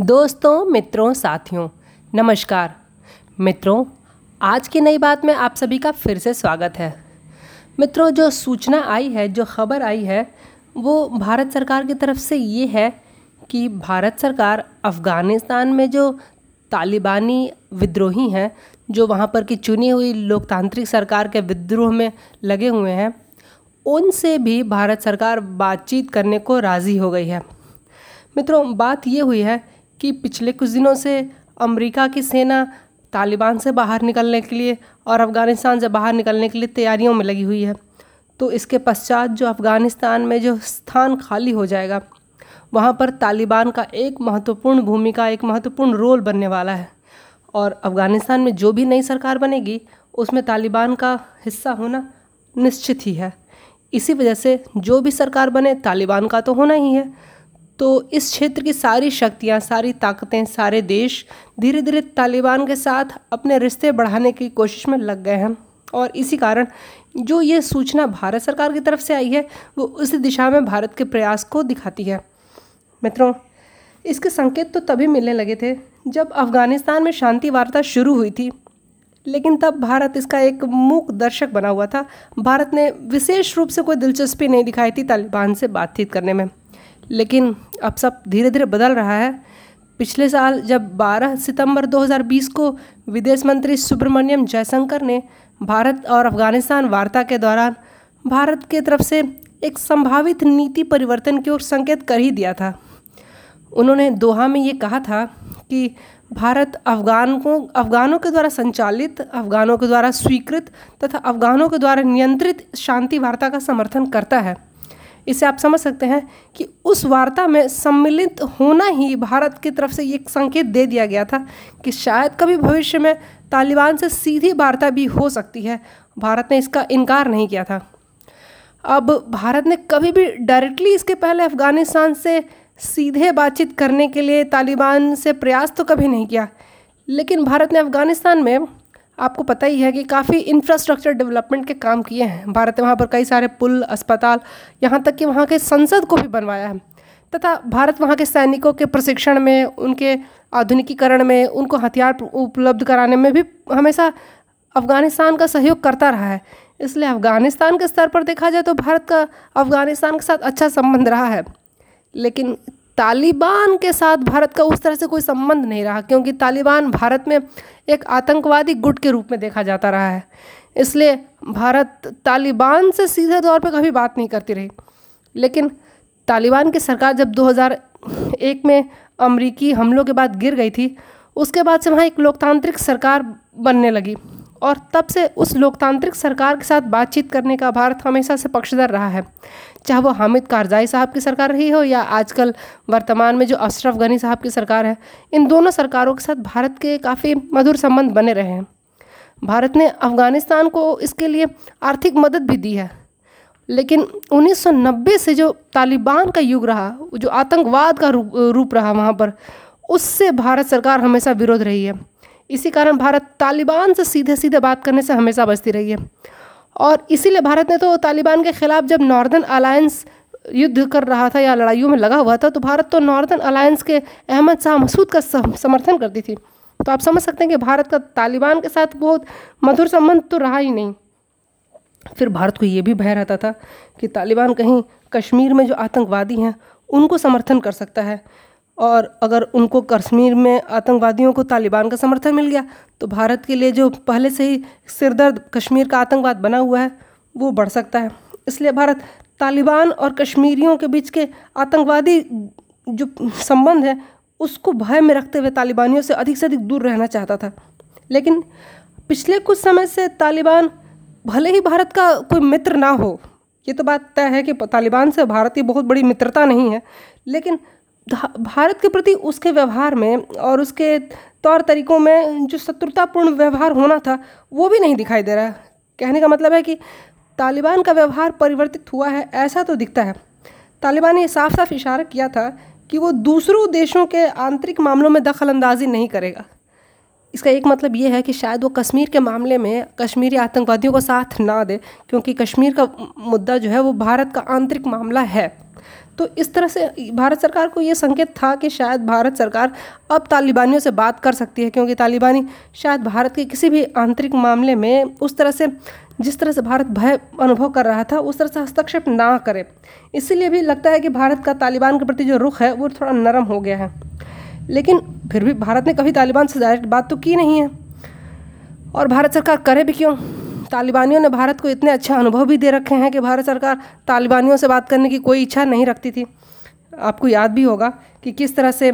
दोस्तों, मित्रों, साथियों, नमस्कार। मित्रों, आज की नई बात में आप सभी का फिर से स्वागत है। मित्रों, जो सूचना आई है, जो खबर आई है, वो भारत सरकार की तरफ़ से ये है कि भारत सरकार अफ़गानिस्तान में जो तालिबानी विद्रोही हैं, जो वहाँ पर की चुनी हुई लोकतांत्रिक सरकार के विद्रोह में लगे हुए हैं, उनसे भी भारत सरकार बातचीत करने को राज़ी हो गई है। मित्रों, बात ये हुई है कि पिछले कुछ दिनों से अमेरिका की सेना तालिबान से बाहर निकलने के लिए और अफ़गानिस्तान से बाहर निकलने के लिए तैयारियों में लगी हुई है। तो इसके पश्चात जो अफ़गानिस्तान में जो स्थान खाली हो जाएगा, वहाँ पर तालिबान का एक महत्वपूर्ण भूमिका, एक महत्वपूर्ण रोल बनने वाला है। और अफ़गानिस्तान में जो भी नई सरकार बनेगी, उसमें तालिबान का हिस्सा होना निश्चित ही है। इसी वजह से जो भी सरकार बने, तालिबान का तो होना ही है। तो इस क्षेत्र की सारी शक्तियाँ, सारी ताकतें, सारे देश धीरे धीरे तालिबान के साथ अपने रिश्ते बढ़ाने की कोशिश में लग गए हैं। और इसी कारण जो ये सूचना भारत सरकार की तरफ़ से आई है, वो उस दिशा में भारत के प्रयास को दिखाती है। मित्रों, इसके संकेत तो तभी मिलने लगे थे जब अफ़गानिस्तान में शांति वार्ता शुरू हुई थी। लेकिन तब भारत इसका एक मूक दर्शक बना हुआ था। भारत ने विशेष रूप से कोई दिलचस्पी नहीं दिखाई थी तालिबान से बातचीत करने में। लेकिन अब सब धीरे धीरे बदल रहा है। पिछले साल जब 12 सितंबर 2020 को विदेश मंत्री सुब्रमण्यम जयशंकर ने भारत और अफ़गानिस्तान वार्ता के दौरान भारत के तरफ़ से एक संभावित नीति परिवर्तन की ओर संकेत कर ही दिया था। उन्होंने दोहा में ये कहा था कि भारत अफ़गान को अफ़गानों के द्वारा संचालित, अफ़गानों के द्वारा स्वीकृत तथा अफ़गानों के द्वारा नियंत्रित शांति वार्ता का समर्थन करता है। इसे आप समझ सकते हैं कि उस वार्ता में सम्मिलित होना ही भारत की तरफ़ से एक संकेत दे दिया गया था कि शायद कभी भविष्य में तालिबान से सीधी वार्ता भी हो सकती है। भारत ने इसका इनकार नहीं किया था। अब भारत ने कभी भी डायरेक्टली इसके पहले अफ़गानिस्तान से सीधे बातचीत करने के लिए तालिबान से प्रयास तो कभी नहीं किया, लेकिन भारत ने अफ़गानिस्तान में आपको पता ही है कि काफ़ी इंफ्रास्ट्रक्चर डेवलपमेंट के काम किए हैं। भारत ने वहाँ पर कई सारे पुल, अस्पताल, यहाँ तक कि वहाँ के संसद को भी बनवाया है। तथा भारत वहाँ के सैनिकों के प्रशिक्षण में, उनके आधुनिकीकरण में, उनको हथियार उपलब्ध कराने में भी हमेशा अफ़गानिस्तान का सहयोग करता रहा है। इसलिए अफ़गानिस्तान के स्तर पर देखा जाए तो भारत का अफ़गानिस्तान के साथ अच्छा संबंध रहा है। लेकिन तालिबान के साथ भारत का उस तरह से कोई संबंध नहीं रहा, क्योंकि तालिबान भारत में एक आतंकवादी गुट के रूप में देखा जाता रहा है। इसलिए भारत तालिबान से सीधे तौर पर कभी बात नहीं करती रही। लेकिन तालिबान की सरकार जब 2001 में अमरीकी हमलों के बाद गिर गई थी, उसके बाद से वहाँ एक लोकतांत्रिक सरकार बनने लगी। और तब से उस लोकतांत्रिक सरकार के साथ बातचीत करने का भारत हमेशा से पक्षधर रहा है। चाहे वो हामिद कारजाई साहब की सरकार रही हो या आजकल वर्तमान में जो अशरफ गनी साहब की सरकार है, इन दोनों सरकारों के साथ भारत के काफ़ी मधुर संबंध बने रहे हैं। भारत ने अफ़गानिस्तान को इसके लिए आर्थिक मदद भी दी है, लेकिन 1990 से जो तालिबान का युग रहा, जो आतंकवाद का रूप रहा वहाँ पर, उससे भारत सरकार हमेशा विरोध रही है। इसी कारण भारत तालिबान से सीधे सीधे बात करने से हमेशा बचती रही है। और इसीलिए भारत ने तो तालिबान के ख़िलाफ़ जब नॉर्दर्न अलायंस युद्ध कर रहा था या लड़ाइयों में लगा हुआ था तो भारत तो नॉर्दर्न अलायंस के अहमद शाह मसूद का समर्थन करती थी। तो आप समझ सकते हैं कि भारत का तालिबान के साथ बहुत मधुर संबंध तो रहा ही नहीं। फिर भारत को ये भी भय रहता था कि तालिबान कहीं कश्मीर में जो आतंकवादी हैं, उनको समर्थन कर सकता है। और अगर उनको कश्मीर में आतंकवादियों को तालिबान का समर्थन मिल गया तो भारत के लिए जो पहले से ही सिरदर्द कश्मीर का आतंकवाद बना हुआ है, वो बढ़ सकता है। इसलिए भारत तालिबान और कश्मीरियों के बीच के आतंकवादी जो संबंध है, उसको भय में रखते हुए तालिबानियों से अधिक से अधिक दूर रहना चाहता था। लेकिन पिछले कुछ समय से तालिबान भले ही भारत का कोई मित्र ना हो, ये तो बात तय है कि तालिबान से भारत की बहुत बड़ी मित्रता नहीं है, लेकिन भारत के प्रति उसके व्यवहार में और उसके तौर तरीक़ों में जो शत्रुतापूर्ण व्यवहार होना था, वो भी नहीं दिखाई दे रहा है। कहने का मतलब है कि तालिबान का व्यवहार परिवर्तित हुआ है, ऐसा तो दिखता है। तालिबान ने साफ़ साफ़ इशारा किया था कि वो दूसरों देशों के आंतरिक मामलों में दखल अंदाजी नहीं करेगा। इसका एक मतलब ये है कि शायद वो कश्मीर के मामले में कश्मीरी आतंकवादियों का साथ ना दे, क्योंकि कश्मीर का मुद्दा जो है वो भारत का आंतरिक मामला है। तो इस तरह से भारत सरकार को ये संकेत था कि शायद भारत सरकार अब तालिबानियों से बात कर सकती है, क्योंकि तालिबानी शायद भारत के किसी भी आंतरिक मामले में उस तरह से, जिस तरह से भारत भय अनुभव कर रहा था, उस तरह से हस्तक्षेप ना करे। इसीलिए भी लगता है कि भारत का तालिबान के प्रति जो रुख है, वो थोड़ा नरम हो गया है। लेकिन फिर भी भारत ने कभी तालिबान से डायरेक्ट बात तो की नहीं है। और भारत सरकार करे भी क्यों? तालिबानियों ने भारत को इतने अच्छे अनुभव भी दे रखे हैं कि भारत सरकार तालिबानियों से बात करने की कोई इच्छा नहीं रखती थी। आपको याद भी होगा कि किस तरह से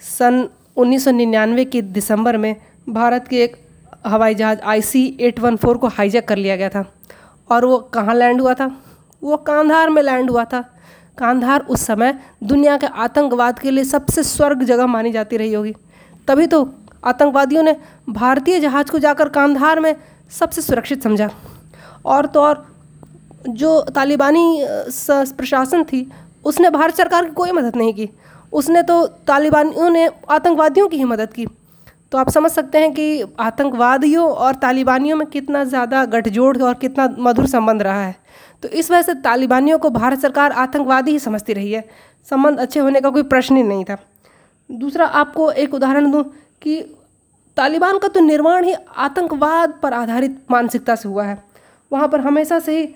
सन 1999 के दिसंबर में भारत के एक हवाई जहाज़ I C eight one four को हाईजैक कर लिया गया था और वो कहाँ लैंड हुआ था? वो कांधार में लैंड हुआ था। कांधार उस समय दुनिया के आतंकवाद के लिए सबसे स्वर्ग जगह मानी जाती रही होगी। तभी तो आतंकवादियों ने भारतीय जहाज़ को जाकर कांधार में सबसे सुरक्षित समझा। और तो और जो तालिबानी प्रशासन थी, उसने भारत सरकार की कोई मदद नहीं की। उसने तो तालिबानियों ने आतंकवादियों की ही मदद की। तो आप समझ सकते हैं कि आतंकवादियों और तालिबानियों में कितना ज़्यादा गठजोड़ और कितना मधुर संबंध रहा है। तो इस वजह से तालिबानियों को भारत सरकार आतंकवादी ही समझती रही है। संबंध अच्छे होने का कोई प्रश्न ही नहीं था। दूसरा आपको एक उदाहरण दूँ कि तालिबान का तो निर्माण ही आतंकवाद पर आधारित मानसिकता से हुआ है। वहाँ पर हमेशा से ही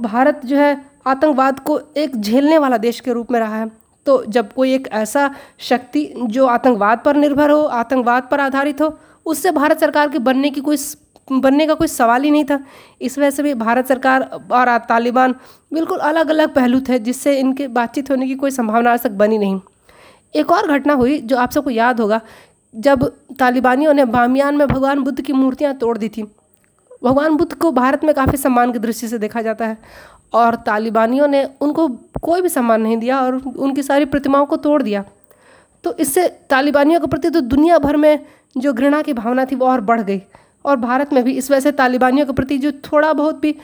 भारत जो है आतंकवाद को एक झेलने वाला देश के रूप में रहा है। तो जब कोई एक ऐसा शक्ति जो आतंकवाद पर निर्भर हो, आतंकवाद पर आधारित हो, उससे भारत सरकार के बनने की कोई बनने का कोई सवाल ही नहीं था। इस वजह से भी भारत सरकार और तालिबान बिल्कुल अलग अलग पहलू थे, जिससे इनके बातचीत होने की कोई संभावना आज तक बनी नहीं। एक और घटना हुई, जो आप सबको याद होगा जब तालिबानियों ने बामियान में भगवान बुद्ध की मूर्तियाँ तोड़ दी थी, भगवान बुद्ध को भारत में काफ़ी सम्मान की दृष्टि से देखा जाता है और तालिबानियों ने उनको कोई भी सम्मान नहीं दिया और उनकी सारी प्रतिमाओं को तोड़ दिया। तो इससे तालिबानियों के प्रति तो दुनिया भर में जो घृणा की भावना थी वो और बढ़ गई और भारत में भी। इस वजह से तालिबानियों के प्रति जो थोड़ा बहुत भी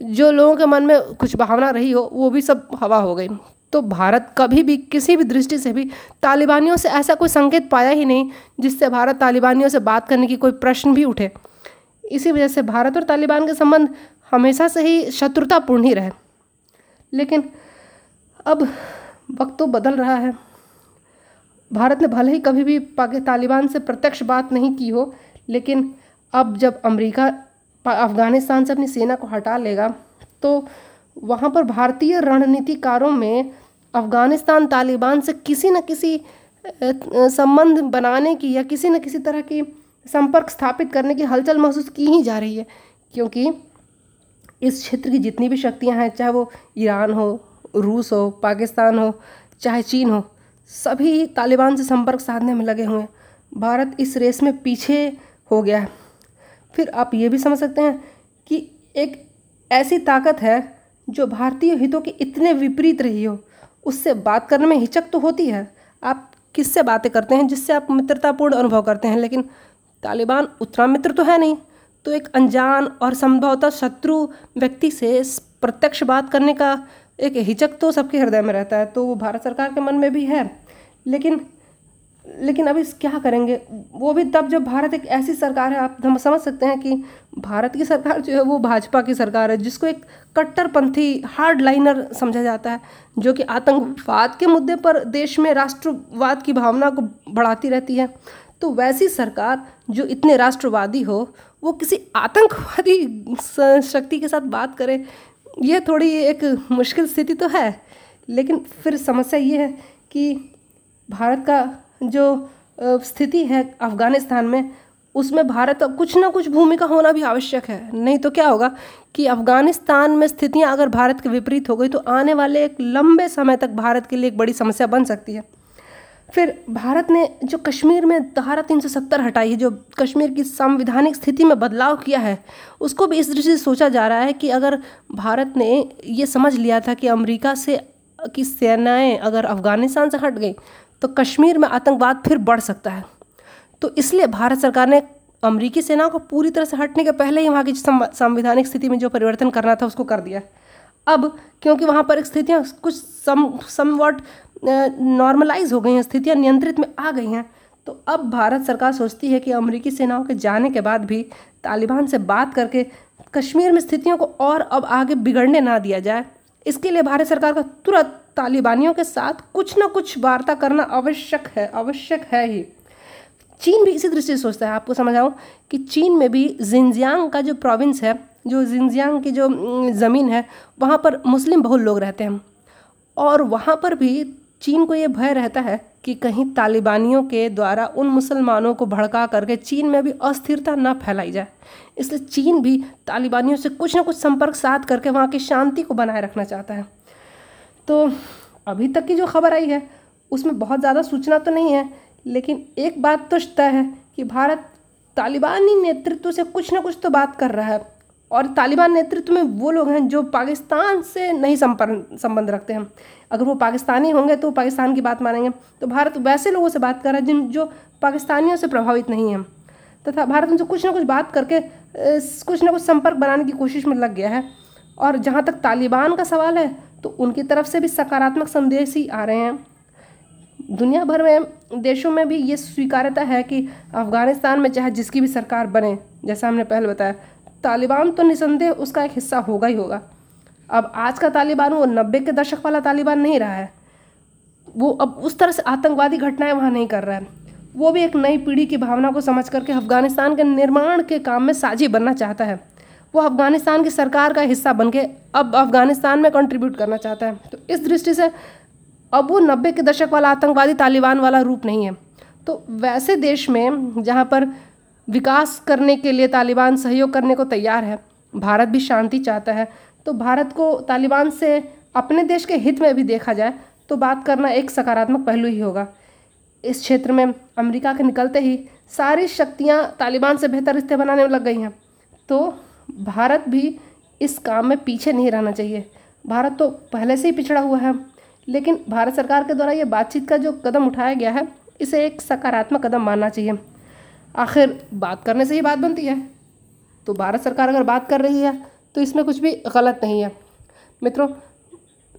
जो लोगों के मन में कुछ भावना रही हो, वो भी सब हवा हो गई। तो भारत कभी भी, किसी भी दृष्टि से भी तालिबानियों से ऐसा कोई संकेत पाया ही नहीं, जिससे भारत तालिबानियों से बात करने की कोई प्रश्न भी उठे। इसी वजह से भारत और तालिबान के संबंध हमेशा से ही शत्रुतापूर्ण ही रहे। लेकिन अब वक्त तो बदल रहा है। भारत ने भले ही कभी भी तालिबान से प्रत्यक्ष बात नहीं की हो, लेकिन अब जब अमेरिका अफ़गानिस्तान से अपनी सेना को हटा लेगा तो वहाँ पर भारतीय रणनीतिकारों में अफ़गानिस्तान तालिबान से किसी न किसी संबंध बनाने की या किसी न किसी तरह की संपर्क स्थापित करने की हलचल महसूस की ही जा रही है। क्योंकि इस क्षेत्र की जितनी भी शक्तियाँ हैं, चाहे वो ईरान हो, रूस हो, पाकिस्तान हो, चाहे चीन हो, सभी तालिबान से संपर्क साधने में लगे हुए हैं। भारत इस रेस में पीछे हो गया है। फिर आप ये भी समझ सकते हैं कि एक ऐसी ताकत है जो भारतीय हितों के इतने विपरीत रही हो, उससे बात करने में हिचक तो होती है। आप किससे बातें करते हैं जिससे आप मित्रतापूर्ण अनुभव करते हैं? लेकिन तालिबान उतना मित्र तो है नहीं। तो एक अनजान और संभवतः शत्रु व्यक्ति से प्रत्यक्ष बात करने का एक हिचक तो सबके हृदय में रहता है। तो वो भारत सरकार के मन में भी है। लेकिन लेकिन अभी क्या करेंगे? वो भी तब जब भारत एक ऐसी सरकार है, आप हम समझ सकते हैं कि भारत की सरकार जो है वो भाजपा की सरकार है, जिसको एक कट्टरपंथी हार्ड लाइनर समझा जाता है, जो कि आतंकवाद के मुद्दे पर देश में राष्ट्रवाद की भावना को बढ़ाती रहती है। तो वैसी सरकार जो इतने राष्ट्रवादी हो, वो किसी आतंकवादी शक्ति के साथ बात करे ये थोड़ी एक मुश्किल स्थिति तो है, लेकिन फिर समस्या ये है कि भारत का जो स्थिति है अफ़गानिस्तान में, उसमें भारत कुछ ना कुछ भूमिका होना भी आवश्यक है। नहीं तो क्या होगा कि अफ़गानिस्तान में स्थितियाँ अगर भारत के विपरीत हो गई तो आने वाले एक लंबे समय तक भारत के लिए एक बड़ी समस्या बन सकती है। फिर भारत ने जो कश्मीर में धारा तीन सौ सत्तर हटाई है, जो कश्मीर की संविधानिक स्थिति में बदलाव किया है, उसको भी इस दृष्टि से सोचा जा रहा है कि अगर भारत ने ये समझ लिया था कि अमेरिका से की सेनाएँ अगर अफ़गानिस्तान से हट गई तो कश्मीर में आतंकवाद फिर बढ़ सकता है। तो इसलिए भारत सरकार ने अमरीकी सेना को पूरी तरह से हटने के पहले ही वहाँ की संवैधानिक स्थिति में जो परिवर्तन करना था, उसको कर दिया अब क्योंकि वहाँ पर स्थितियाँ कुछ सम समवट नॉर्मलाइज हो गई हैं, स्थितियाँ नियंत्रित में आ गई हैं तो अब भारत सरकार सोचती है कि अमरीकी सेनाओं के जाने के बाद भी तालिबान से बात करके कश्मीर में स्थितियों को और अब आगे बिगड़ने ना दिया जाए। इसके लिए भारत सरकार का तुरंत तालिबानियों के साथ कुछ ना कुछ वार्ता करना आवश्यक है आवश्यक है ही। चीन भी इसी दृष्टि से सोचता है। आपको समझाऊँ कि चीन में भी जिंजियांग का जो प्रोविंस है, जो जिंजियांग की जो ज़मीन है, वहाँ पर मुस्लिम बहुत लोग रहते हैं। और वहाँ पर भी चीन को ये भय रहता है कि कहीं तालिबानियों के द्वारा उन मुसलमानों को भड़का करके चीन में भी अस्थिरता न फैलाई जाए। इसलिए चीन भी तालिबानियों से कुछ ना कुछ संपर्क साध करके वहाँ की शांति को बनाए रखना चाहता है। तो अभी तक की जो खबर आई है, उसमें बहुत ज़्यादा सूचना तो नहीं है, लेकिन एक बात तो तय है कि भारत तालिबानी नेतृत्व से कुछ ना कुछ तो बात कर रहा है। और तालिबान नेतृत्व में वो लोग हैं जो पाकिस्तान से नहीं संपर्क संबंध रखते हैं। अगर वो पाकिस्तानी होंगे तो पाकिस्तान की बात मानेंगे। तो भारत वैसे लोगों से बात कर रहा है जिन, जो पाकिस्तानियों से प्रभावित नहीं है। तथा भारत उनसे कुछ ना कुछ बात करके कुछ ना कुछ संपर्क बनाने की कोशिश में लग गया है। और जहाँ तक तालिबान का सवाल है तो उनकी तरफ़ से भी सकारात्मक संदेश ही आ रहे हैं। दुनिया भर में, देशों में भी ये स्वीकार्यता है कि अफ़गानिस्तान में चाहे जिसकी भी सरकार बने, जैसा हमने पहले बताया तालिबान तो निसंदेह उसका एक हिस्सा होगा ही होगा। अब आज का तालिबान वो नब्बे के दशक वाला तालिबान नहीं रहा है। वो अब उस तरह से आतंकवादी घटनाएँ वहाँ नहीं कर रहा है। वो भी एक नई पीढ़ी की भावना को समझ करके अफ़गानिस्तान के निर्माण के काम में साझी बनना चाहता है। वो अफ़गानिस्तान की सरकार का हिस्सा बन के अब अफ़गानिस्तान में कंट्रीब्यूट करना चाहता है। तो इस दृष्टि से अब वो नब्बे के दशक वाला आतंकवादी तालिबान वाला रूप नहीं है। तो वैसे देश में जहाँ पर विकास करने के लिए तालिबान सहयोग करने को तैयार है। भारत भी शांति चाहता है। तो भारत को तालिबान से अपने देश के हित में भी देखा जाए तो बात करना एक सकारात्मक पहलू ही होगा। इस क्षेत्र में अमेरिका के निकलते ही सारी शक्तियाँ तालिबान से बेहतर रिश्ते बनाने में लग गई हैं। तो भारत भी इस काम में पीछे नहीं रहना चाहिए। भारत तो पहले से ही पिछड़ा हुआ है, लेकिन भारत सरकार के द्वारा ये बातचीत का जो कदम उठाया गया है, इसे एक सकारात्मक कदम मानना चाहिए। आखिर बात करने से ही बात बनती है। तो भारत सरकार अगर बात कर रही है तो इसमें कुछ भी गलत नहीं है। मित्रों,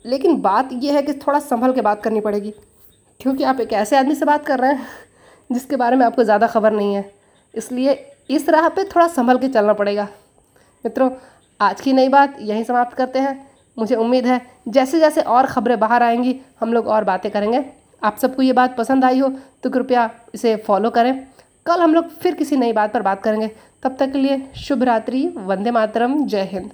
लेकिन बात यह है कि थोड़ा संभल के बात करनी पड़ेगी, क्योंकि आप एक ऐसे आदमी से बात कर रहे हैं, जिसके बारे में आपको ज़्यादा खबर नहीं है। इसलिए इस राह पे थोड़ा संभल के चलना पड़ेगा। मित्रों, आज की नई बात यहीं समाप्त करते हैं। मुझे उम्मीद है, जैसे जैसे और ख़बरें बाहर आएँगी, हम लोग और बातें करेंगे। आप सबको ये बात पसंद आई हो तो कृपया इसे फॉलो करें। कल हम लोग फिर किसी नई बात पर बात करेंगे। तब तक के लिए शुभ रात्रि वंदे मातरम, जय हिंद।